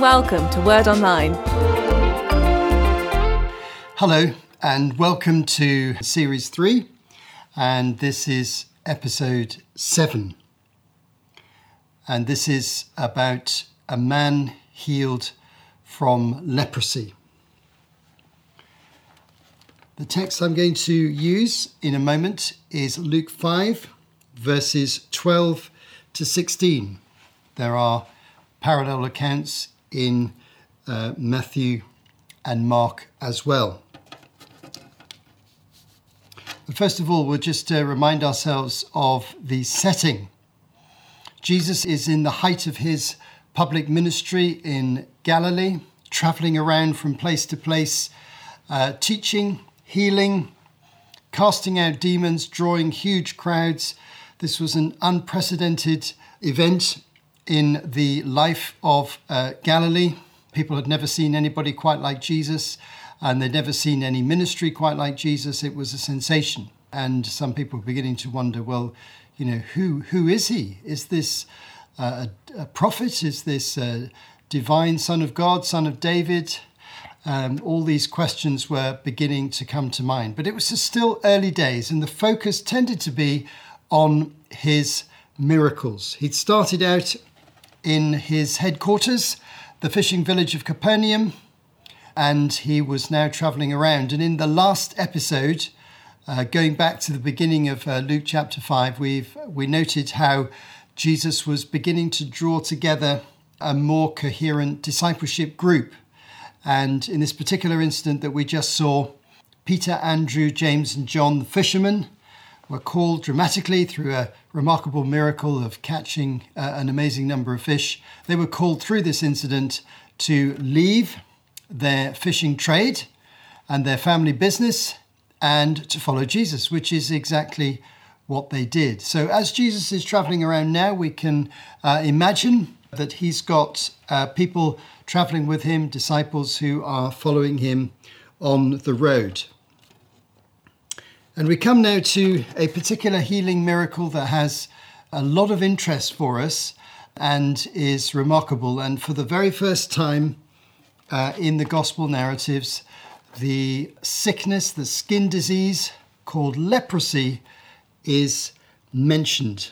welcome to Word Online. Hello, and welcome to Series 3, and this is episode 7. And this is about a man healed from leprosy. The text I'm going to use in a moment is Luke 5, verses 12 to 16. There are parallel accounts in uh, Matthew and Mark as well. But first of all, we'll just uh, remind ourselves of the setting. Jesus is in the height of his public ministry in Galilee, traveling around from place to place, uh, teaching, healing, casting out demons, drawing huge crowds. This was an unprecedented event in the life of uh, Galilee. People had never seen anybody quite like Jesus, and they'd never seen any ministry quite like Jesus. It was a sensation. And some people were beginning to wonder well, you know, who, who is he? Is this uh, a, a, prophet? Is this a divine Son of God, Son of David? Um, all these questions were beginning to come to mind. But it was still early days, and the focus tended to be on his miracles. He'd started out in his headquarters, the fishing village of Capernaum, and he was now traveling around. And in the last episode, uh, going back to the beginning of uh, Luke chapter 5, we've, we noted how Jesus was beginning to draw together a more coherent discipleship group. And in this particular incident that we just saw, Peter, Andrew, James, and John, the fishermen, were called dramatically through a remarkable miracle of catching uh, an amazing number of fish. They were called through this incident to leave their fishing trade and their family business and to follow Jesus, which is exactly what they did. So, as Jesus is traveling around now, we can uh, imagine that he's got uh, people traveling with him, disciples who are following him on the road. And we come now to a particular healing miracle that has a lot of interest for us and is remarkable. And for the very first time uh, in the gospel narratives, the sickness, the skin disease called leprosy, is mentioned.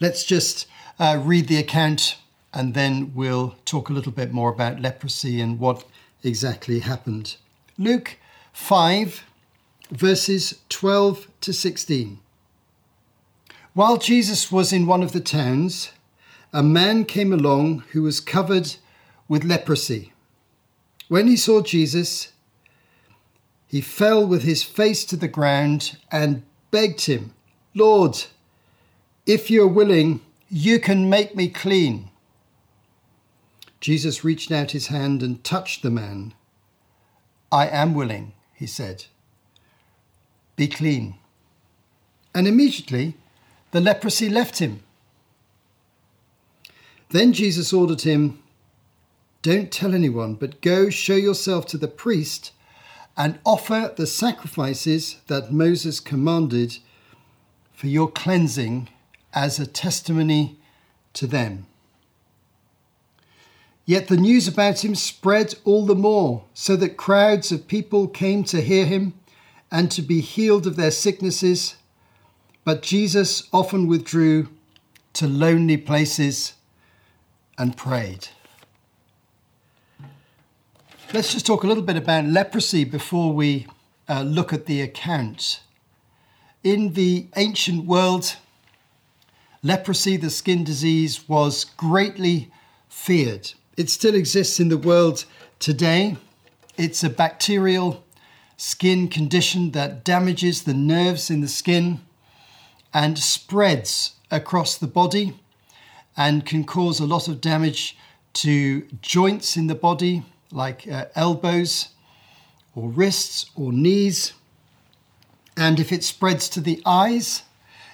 Let's just uh, read the account and then we'll talk a little bit more about leprosy and what exactly happened. Luke 5, verses 12 to 16. While Jesus was in one of the towns, a man came along who was covered with leprosy. When he saw Jesus, he fell with his face to the ground and begged him, Lord, if you're willing, you can make me clean. Jesus reached out his hand and touched the man. I am willing, he said. Be clean. And immediately the leprosy left him. Then Jesus ordered him, Don't tell anyone, but go show yourself to the priest and offer the sacrifices that Moses commanded for your cleansing as a testimony to them. Yet the news about him spread all the more, so that crowds of people came to hear him and to be healed of their sicknesses. But Jesus often withdrew to lonely places and prayed. Let's just talk a little bit about leprosy before we uh, look at the account. In the ancient world, leprosy, the skin disease, was greatly feared. It still exists in the world today. It's a bacterial skin condition that damages the nerves in the skin and spreads across the body and can cause a lot of damage to joints in the body, like uh, elbows or wrists or knees. And if it spreads to the eyes,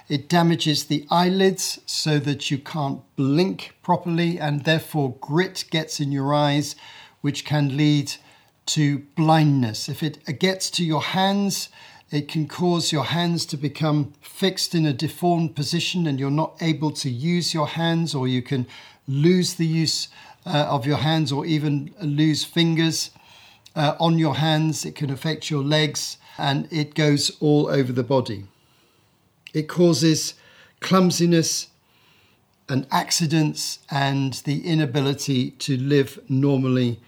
it damages the eyelids so that you can't blink properly, and therefore grit gets in your eyes, which can lead to blindness. If it gets to your hands, it can cause your hands to become fixed in a deformed position and you're not able to use your hands, or you can lose the use uh, of your hands or even lose fingers uh, on your hands. It can affect your legs and it goes all over the body. It causes clumsiness and accidents and the inability to live normally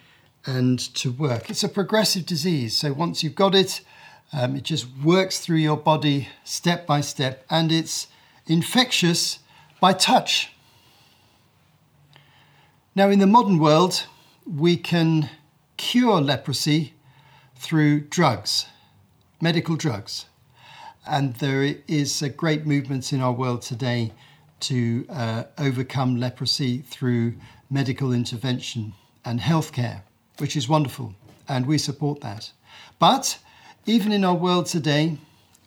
and to work. It's a progressive disease. So once you've got it, um, it just works through your body step by step and it's infectious by touch. Now, in the modern world, we can cure leprosy through drugs, medical drugs. And there is a great movement in our world today to uh, overcome leprosy through medical intervention and healthcare, which is wonderful, and we support that. But even in our world today,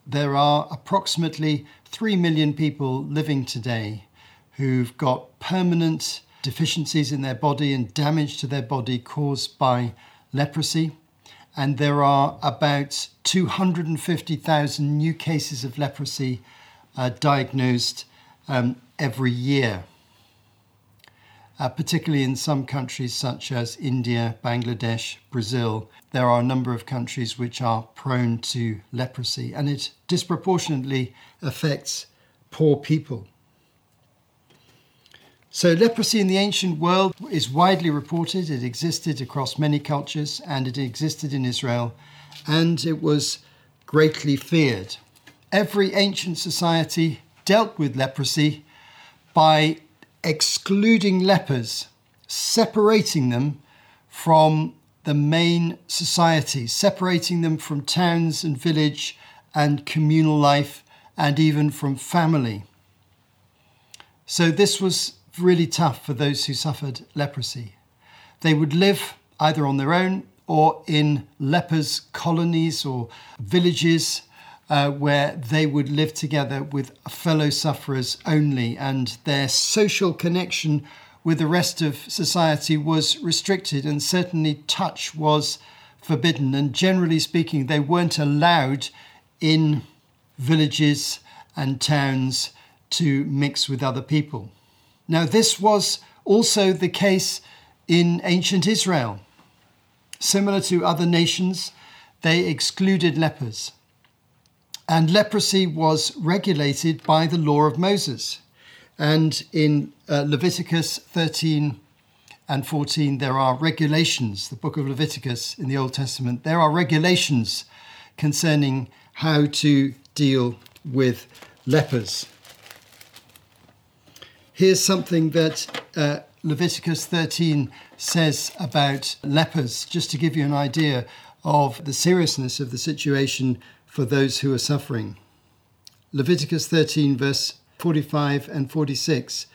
there are approximately 3 million people living today who've got permanent deficiencies in their body and damage to their body caused by leprosy. And there are about 250,000 new cases of leprosy uh, diagnosed um, every year, uh, particularly in some countries such as India, Bangladesh, Brazil. There are a number of countries which are prone to leprosy, and it disproportionately affects poor people. So, leprosy in the ancient world is widely reported. It existed across many cultures and it existed in Israel, and it was greatly feared. Every ancient society dealt with leprosy by excluding lepers, separating them from the main society, separating them from towns and village and communal life and even from family. So, this was really tough for those who suffered leprosy. They would live either on their own or in lepers' colonies or villages uh, where they would live together with fellow sufferers only, and their social connection with the rest of society was restricted, and certainly touch was forbidden. And generally speaking, they weren't allowed in villages and towns to mix with other people. Now, this was also the case in ancient Israel. Similar to other nations, they excluded lepers and leprosy was regulated by the law of Moses. And in uh, Leviticus 13 and 14, there are regulations, the book of Leviticus in the Old Testament, there are regulations concerning how to deal with lepers. Here's something that uh, Leviticus 13 says about lepers, just to give you an idea of the seriousness of the situation for those who are suffering. Leviticus 13, verse 45 and 46.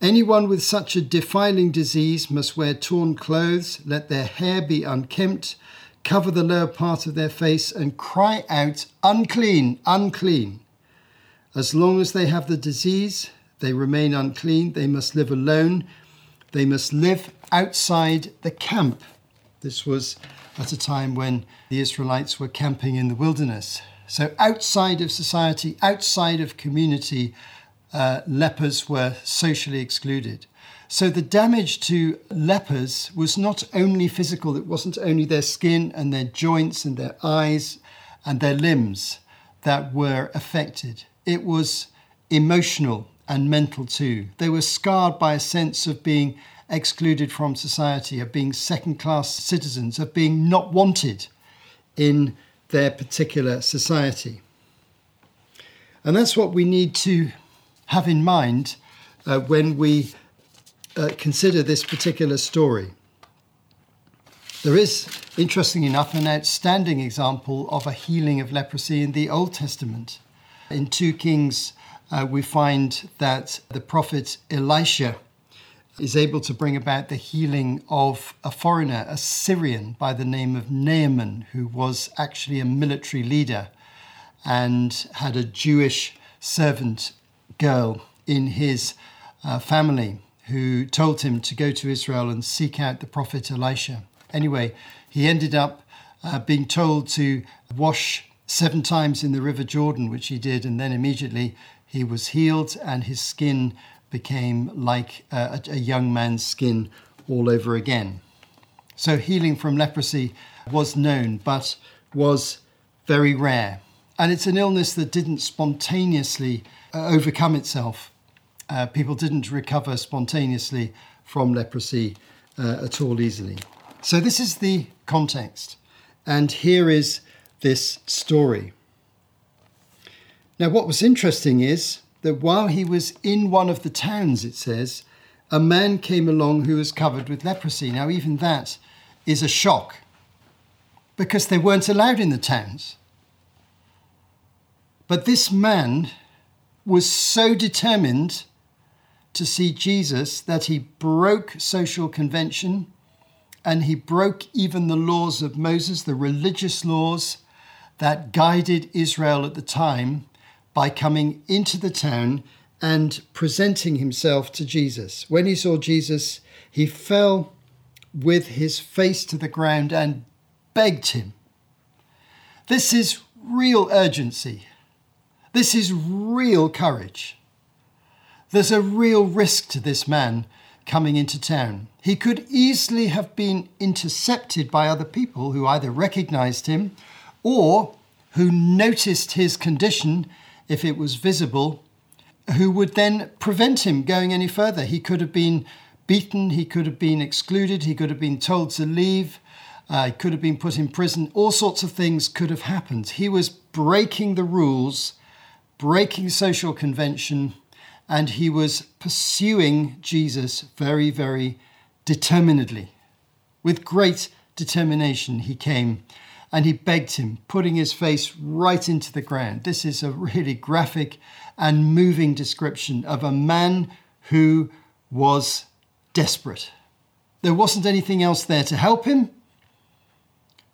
Anyone with such a defiling disease must wear torn clothes, let their hair be unkempt, cover the lower part of their face, and cry out, Unclean, unclean. As long as they have the disease, they remain unclean. They must live alone. They must live outside the camp. This was at a time when the Israelites were camping in the wilderness. So, outside of society, outside of community, uh, lepers were socially excluded. So, the damage to lepers was not only physical, it wasn't only their skin and their joints and their eyes and their limbs that were affected, it was emotional and mental too. They were scarred by a sense of being excluded from society, of being second class citizens, of being not wanted in their particular society. And that's what we need to have in mind uh, when we uh, consider this particular story. There is, interesting enough, an outstanding example of a healing of leprosy in the Old Testament. In 2 Kings, uh, we find that the prophet Elisha is able to bring about the healing of a foreigner, a Syrian by the name of Naaman, who was actually a military leader and had a Jewish servant girl in his uh, family who told him to go to Israel and seek out the prophet Elisha. Anyway, he ended up uh, being told to wash seven times in the River Jordan, which he did, and then immediately he was healed and his skin became like a, a young man's skin all over again. So healing from leprosy was known, but was very rare. And it's an illness that didn't spontaneously uh, overcome itself. Uh, people didn't recover spontaneously from leprosy uh, at all easily. So, this is the context. And here is this story. Now, what was interesting is that while he was in one of the towns, it says, a man came along who was covered with leprosy. Now, even that is a shock because they weren't allowed in the towns. But this man was so determined to see Jesus that he broke social convention and he broke even the laws of Moses, the religious laws that guided Israel at the time, by coming into the town and presenting himself to Jesus. When he saw Jesus, he fell with his face to the ground and begged him. This is real urgency. This is real courage. There's a real risk to this man coming into town. He could easily have been intercepted by other people who either recognized him or who noticed his condition if it was visible, who would then prevent him going any further. He could have been beaten, he could have been excluded, he could have been told to leave, uh, he could have been put in prison. All sorts of things could have happened. He was breaking the rules, breaking social convention, and he was pursuing Jesus very, very determinedly. With great determination, he came and he begged him, putting his face right into the ground. This is a really graphic and moving description of a man who was desperate. There wasn't anything else there to help him,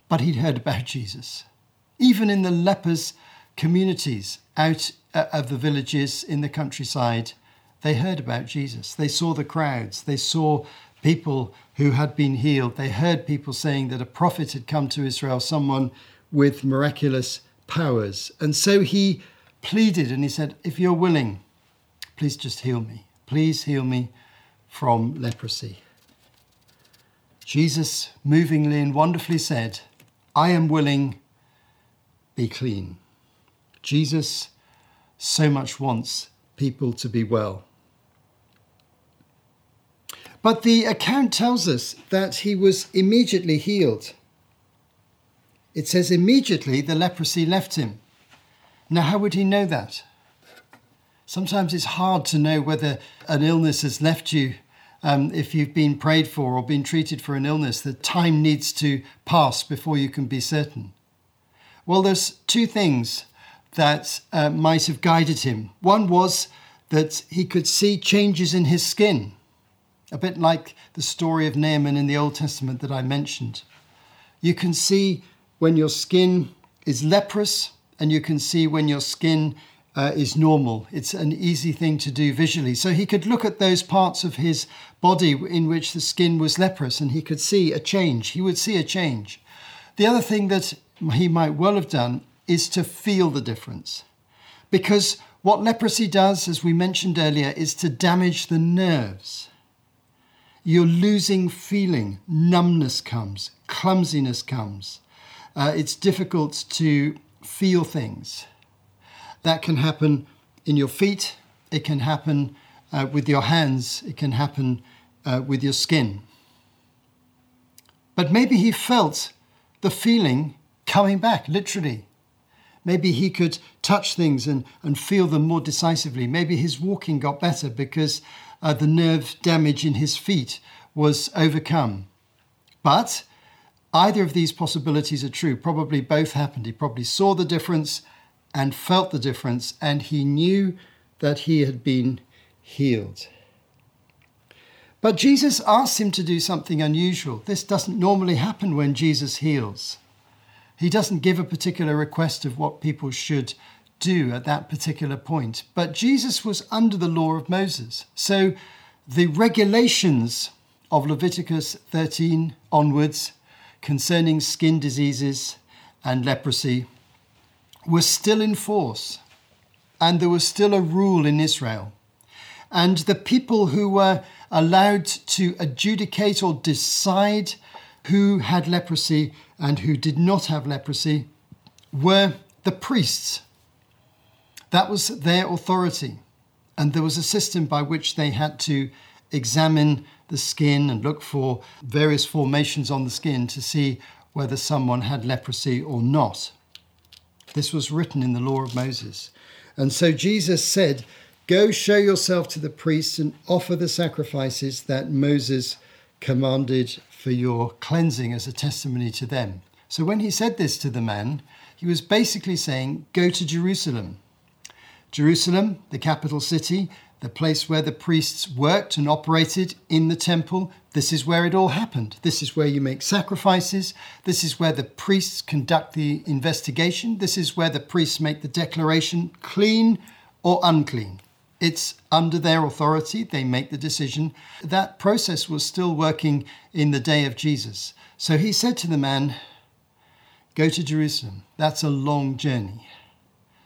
but he'd heard about Jesus. Even in the lepers' communities out uh, of the villages in the countryside, they heard about Jesus. They saw the crowds. They saw people who had been healed. They heard people saying that a prophet had come to Israel, someone with miraculous powers. And so he pleaded and he said, If you're willing, please just heal me. Please heal me from leprosy. Jesus movingly and wonderfully said, I am willing, be clean. Jesus so much wants people to be well. But the account tells us that he was immediately healed. It says, immediately the leprosy left him. Now, how would he know that? Sometimes it's hard to know whether an illness has left you um, if you've been prayed for or been treated for an illness, that time needs to pass before you can be certain. Well, there's two things that uh, might have guided him. One was that he could see changes in his skin a bit like the story of Naaman in the Old Testament that I mentioned. You can see when your skin is leprous, and you can see when your skin uh, is normal. It's an easy thing to do visually. So he could look at those parts of his body in which the skin was leprous and he could see a change. He would see a change. The other thing that he might well have done is to feel the difference. Because what leprosy does, as we mentioned earlier, is to damage the nerves. You're losing feeling, numbness comes, clumsiness comes. Uh, it's difficult to feel things. That can happen in your feet, it can happen uh, with your hands, it can happen uh, with your skin. But maybe he felt the feeling coming back, literally. Maybe he could touch things and, and feel them more decisively. Maybe his walking got better because uh, the nerve damage in his feet was overcome. But either of these possibilities are true. Probably both happened. He probably saw the difference and felt the difference, and he knew that he had been healed. But Jesus asked him to do something unusual. This doesn't normally happen when Jesus heals. He doesn't give a particular request of what people should do at that particular point. But Jesus was under the law of Moses. So the regulations of Leviticus 13 onwards concerning skin diseases and leprosy were still in force, and there was still a rule in Israel. And the people who were allowed to adjudicate or decide who had leprosy and who did not have leprosy were the priests. That was their authority. And there was a system by which they had to examine the skin and look for various formations on the skin to see whether someone had leprosy or not. This was written in the law of Moses. And so Jesus said, Go show yourself to the priests and offer the sacrifices that Moses commanded for your cleansing as a testimony to them. So when he said this to the man, he was basically saying, Go to Jerusalem. Jerusalem, the capital city, the place where the priests worked and operated in the temple. This is where it all happened. This is where you make sacrifices. This is where the priests conduct the investigation. This is where the priests make the declaration clean or unclean. It's under their authority, they make the decision. That process was still working in the day of Jesus. So he said to the man, Go to Jerusalem. That's a long journey,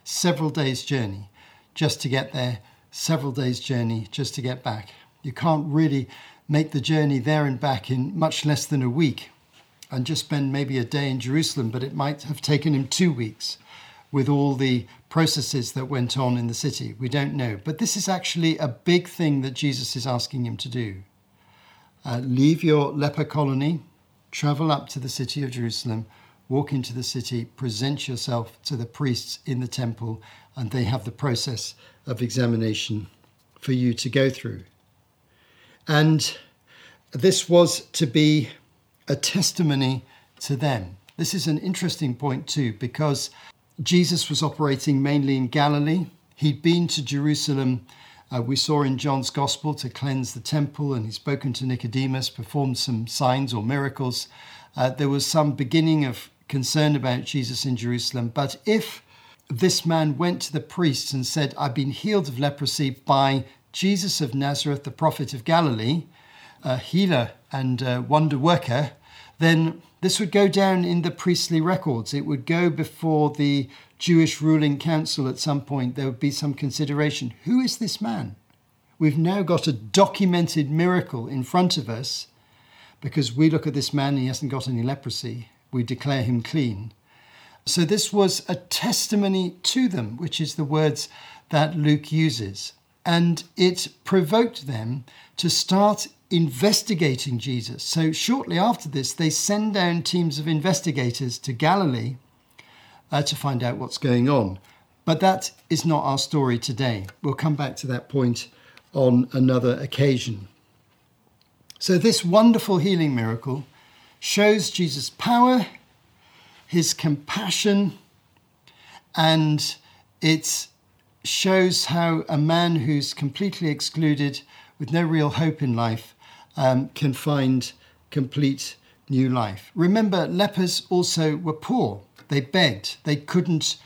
several days' journey just to get there several days' journey just to get back. You can't really make the journey there and back in much less than a week and just spend maybe a day in Jerusalem, but it might have taken him two weeks with all the processes that went on in the city. We don't know. But this is actually a big thing that Jesus is asking him to do. Uh, leave your leper colony, travel up to the city of Jerusalem, walk into the city, present yourself to the priests in the temple, and they have the process of examination for you to go through. And this was to be a testimony to them. This is an interesting point, too, because Jesus was operating mainly in Galilee. He'd been to Jerusalem, uh, we saw in John's Gospel, to cleanse the temple, and he'd spoken to Nicodemus, performed some signs or miracles. Uh, there was some beginning of concern about Jesus in Jerusalem. But if this man went to the priests and said, I've been healed of leprosy by Jesus of Nazareth, the prophet of Galilee, a healer and a wonder worker, then this would go down in the priestly records. It would go before the Jewish ruling council at some point. There would be some consideration. Who is this man? We've now got a documented miracle in front of us because we look at this man and he hasn't got any leprosy. We declare him clean. So this was a testimony to them, which is the words that Luke uses. And it provoked them to start investigating Jesus. So shortly after this, they send down teams of investigators to Galilee uh, to find out what's going on. But that is not our story today. We'll come back to that point on another occasion. So, this wonderful healing miracle shows Jesus' power his compassion, and it shows how a man who's completely excluded, with no real hope in life, um, can find complete new life. Remember, lepers also were poor. They begged. They couldn't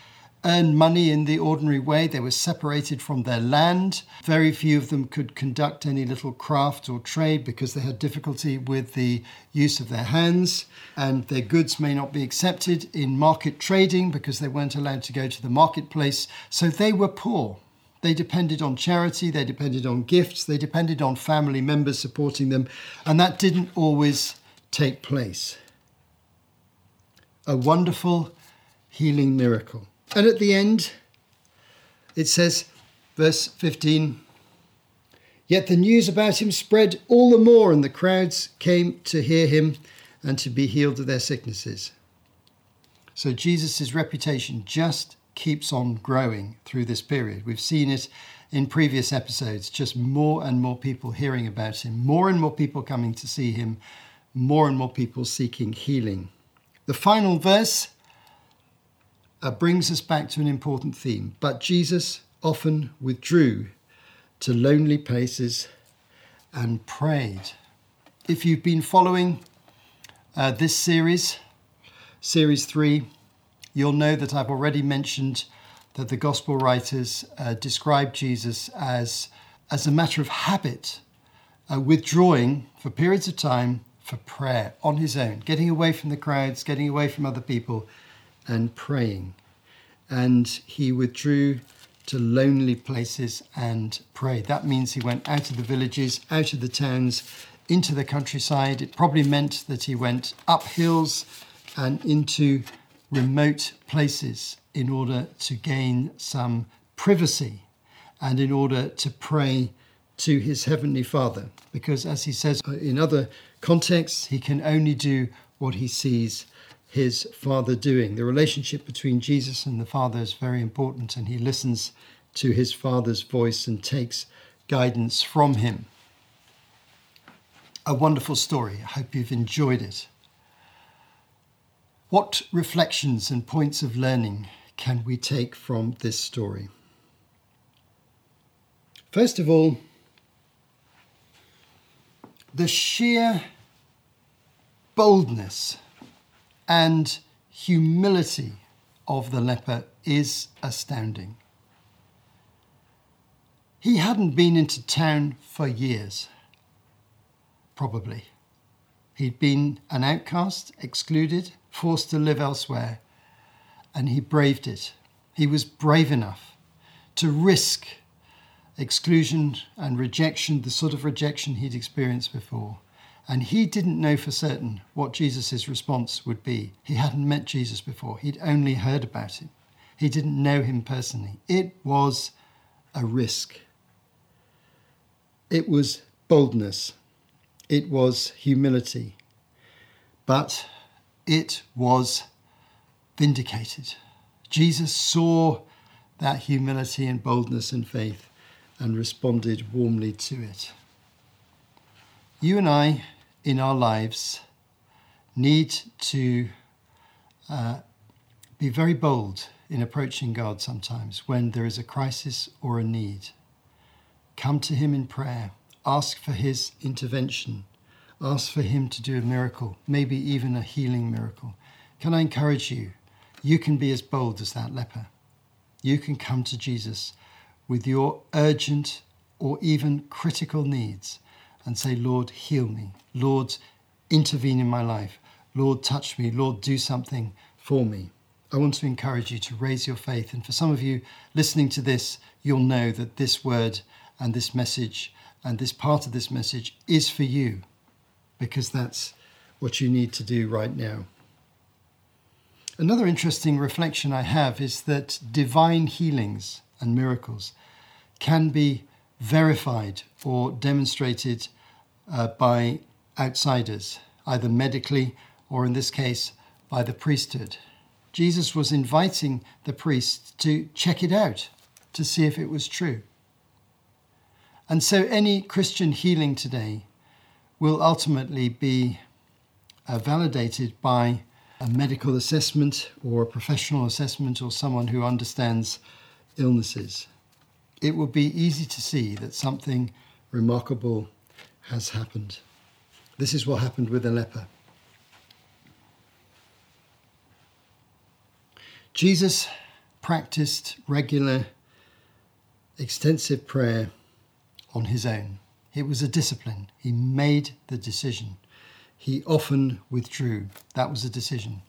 earn money in the ordinary way. They were separated from their land. Very few of them could conduct any little craft or trade because they had difficulty with the use of their hands. And their goods may not be accepted in market trading because they weren't allowed to go to the marketplace. So they were poor. They depended on charity, they depended on gifts, they depended on family members supporting them, and that didn't always take place. A wonderful healing miracle. And at the end, it says, verse 15, Yet the news about him spread all the more, and the crowds came to hear him and to be healed of their sicknesses. So Jesus' reputation just keeps on growing through this period. We've seen it in previous episodes, just more and more people hearing about him, more and more people coming to see him, more and more people seeking healing. The final verse uh, brings us back to an important theme. But Jesus often withdrew to lonely places and prayed. If you've been following uh, this series, series three, you'll know that I've already mentioned that the gospel writers uh, describe Jesus as, as a matter of habit, uh, withdrawing for periods of time for prayer on his own, getting away from the crowds, getting away from other people, and praying. And he withdrew to lonely places and pray. That means he went out of the villages, out of the towns, into the countryside. It probably meant that he went up hills and into remote places in order to gain some privacy and in order to pray to his heavenly Father. Because, as he says in other contexts, he can only do what he sees his Father doing. The relationship between Jesus and the Father is very important, and he listens to his Father's voice and takes guidance from him. A wonderful story. I hope you've enjoyed it. What reflections and points of learning can we take from this story? First of all, the sheer boldness and humility of the leper is astounding. He hadn't been into town for years, probably. He'd been an outcast, excluded, forced to live elsewhere, and he braved it. He was brave enough to risk exclusion and rejection, the sort of rejection he'd experienced before. And he didn't know for certain what Jesus' response would be. He hadn't met Jesus before, he'd only heard about him. He didn't know him personally. It was a risk. It was boldness. It was humility. But it was vindicated. Jesus saw that humility and boldness and faith and responded warmly to it. You and I, in our lives, need to uh, be very bold in approaching God sometimes when there is a crisis or a need. Come to Him in prayer, ask for His intervention, ask for Him to do a miracle, maybe even a healing miracle. Can I encourage you? You can be as bold as that leper. You can come to Jesus with your urgent or even critical needs and say, Lord, heal me. Lord, intervene in my life. Lord, touch me. Lord, do something for me. I want to encourage you to raise your faith. And for some of you listening to this, you'll know that this word and this message and this part of this message is for you because that's what you need to do right now. Another interesting reflection I have is that divine healings and miracles can be verified or demonstrated uh, by outsiders, either medically or in this case by the priesthood. Jesus was inviting the priests to check it out to see if it was true. And so any Christian healing today will ultimately be uh, validated by a medical assessment or a professional assessment or someone who understands illnesses it will be easy to see that something remarkable has happened. This is what happened with the leper. Jesus practiced regular, extensive prayer on his own. It was a discipline. He made the decision. He often withdrew. That was a decision.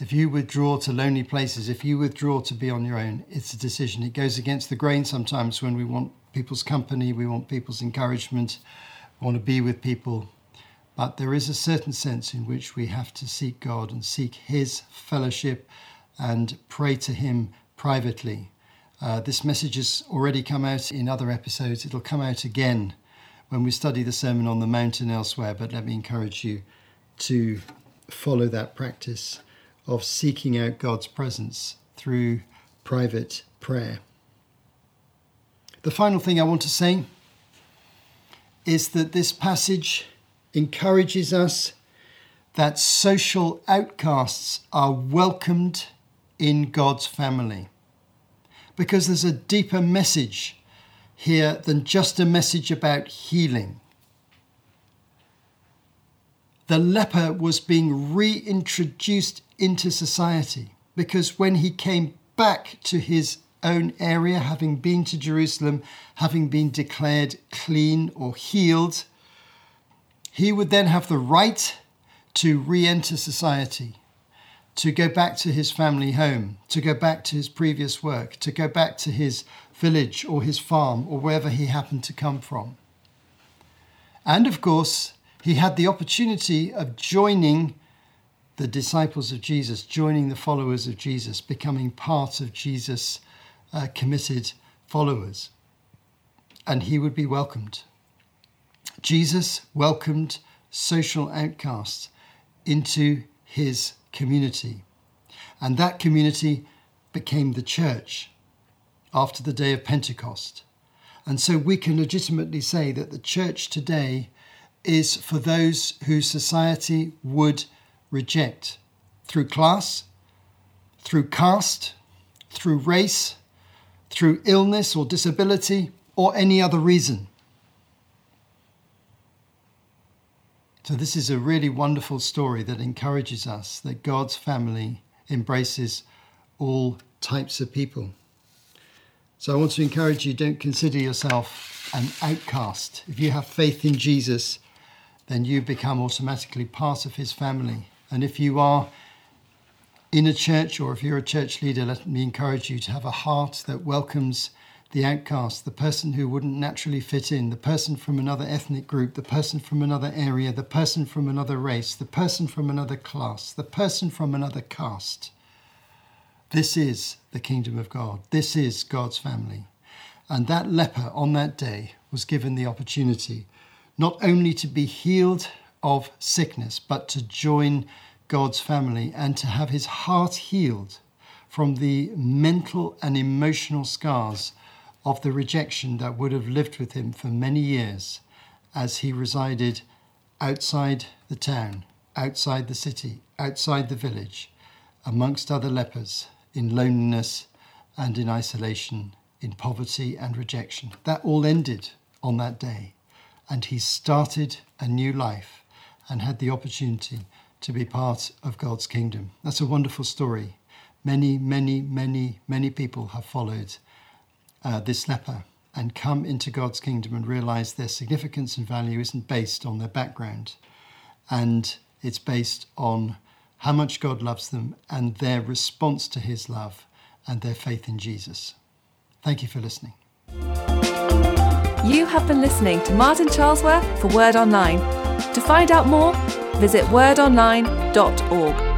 If you withdraw to lonely places, if you withdraw to be on your own, it's a decision. It goes against the grain sometimes when we want people's company, we want people's encouragement, we want to be with people. But there is a certain sense in which we have to seek God and seek His fellowship and pray to Him privately. Uh, this message has already come out in other episodes. It'll come out again when we study the Sermon on the Mount and elsewhere, but let me encourage you to follow that practice of seeking out God's presence through private prayer. The final thing I want to say is that this passage encourages us that social outcasts are welcomed in God's family. Because there's a deeper message here than just a message about healing the leper was being reintroduced into society because when he came back to his own area, having been to Jerusalem, having been declared clean or healed, he would then have the right to re enter society, to go back to his family home, to go back to his previous work, to go back to his village or his farm or wherever he happened to come from. And of course, he had the opportunity of joining the disciples of Jesus, joining the followers of Jesus, becoming part of Jesus' uh, committed followers. And he would be welcomed. Jesus welcomed social outcasts into his community. And that community became the church after the day of Pentecost. And so we can legitimately say that the church today is for those whose society would reject through class, through caste, through race, through illness or disability, or any other reason. So, this is a really wonderful story that encourages us that God's family embraces all types of people. So, I want to encourage you don't consider yourself an outcast. If you have faith in Jesus, then you become automatically part of his family. And if you are in a church or if you're a church leader, let me encourage you to have a heart that welcomes the outcast, the person who wouldn't naturally fit in, the person from another ethnic group, the person from another area, the person from another race, the person from another class, the person from another caste. This is the kingdom of God. This is God's family. And that leper on that day was given the opportunity not only to be healed of sickness, but to join God's family and to have his heart healed from the mental and emotional scars of the rejection that would have lived with him for many years as he resided outside the town, outside the city, outside the village, amongst other lepers, in loneliness and in isolation, in poverty and rejection. That all ended on that day, and he started a new life and had the opportunity to be part of God's kingdom. That's a wonderful story. Many, many, many, many people have followed uh, this leper and come into God's kingdom and realize their significance and value isn't based on their background. And it's based on how much God loves them and their response to his love and their faith in Jesus. Thank you for listening. You have been listening to Martin Charlesworth for Word Online. To find out more, visit wordonline.org.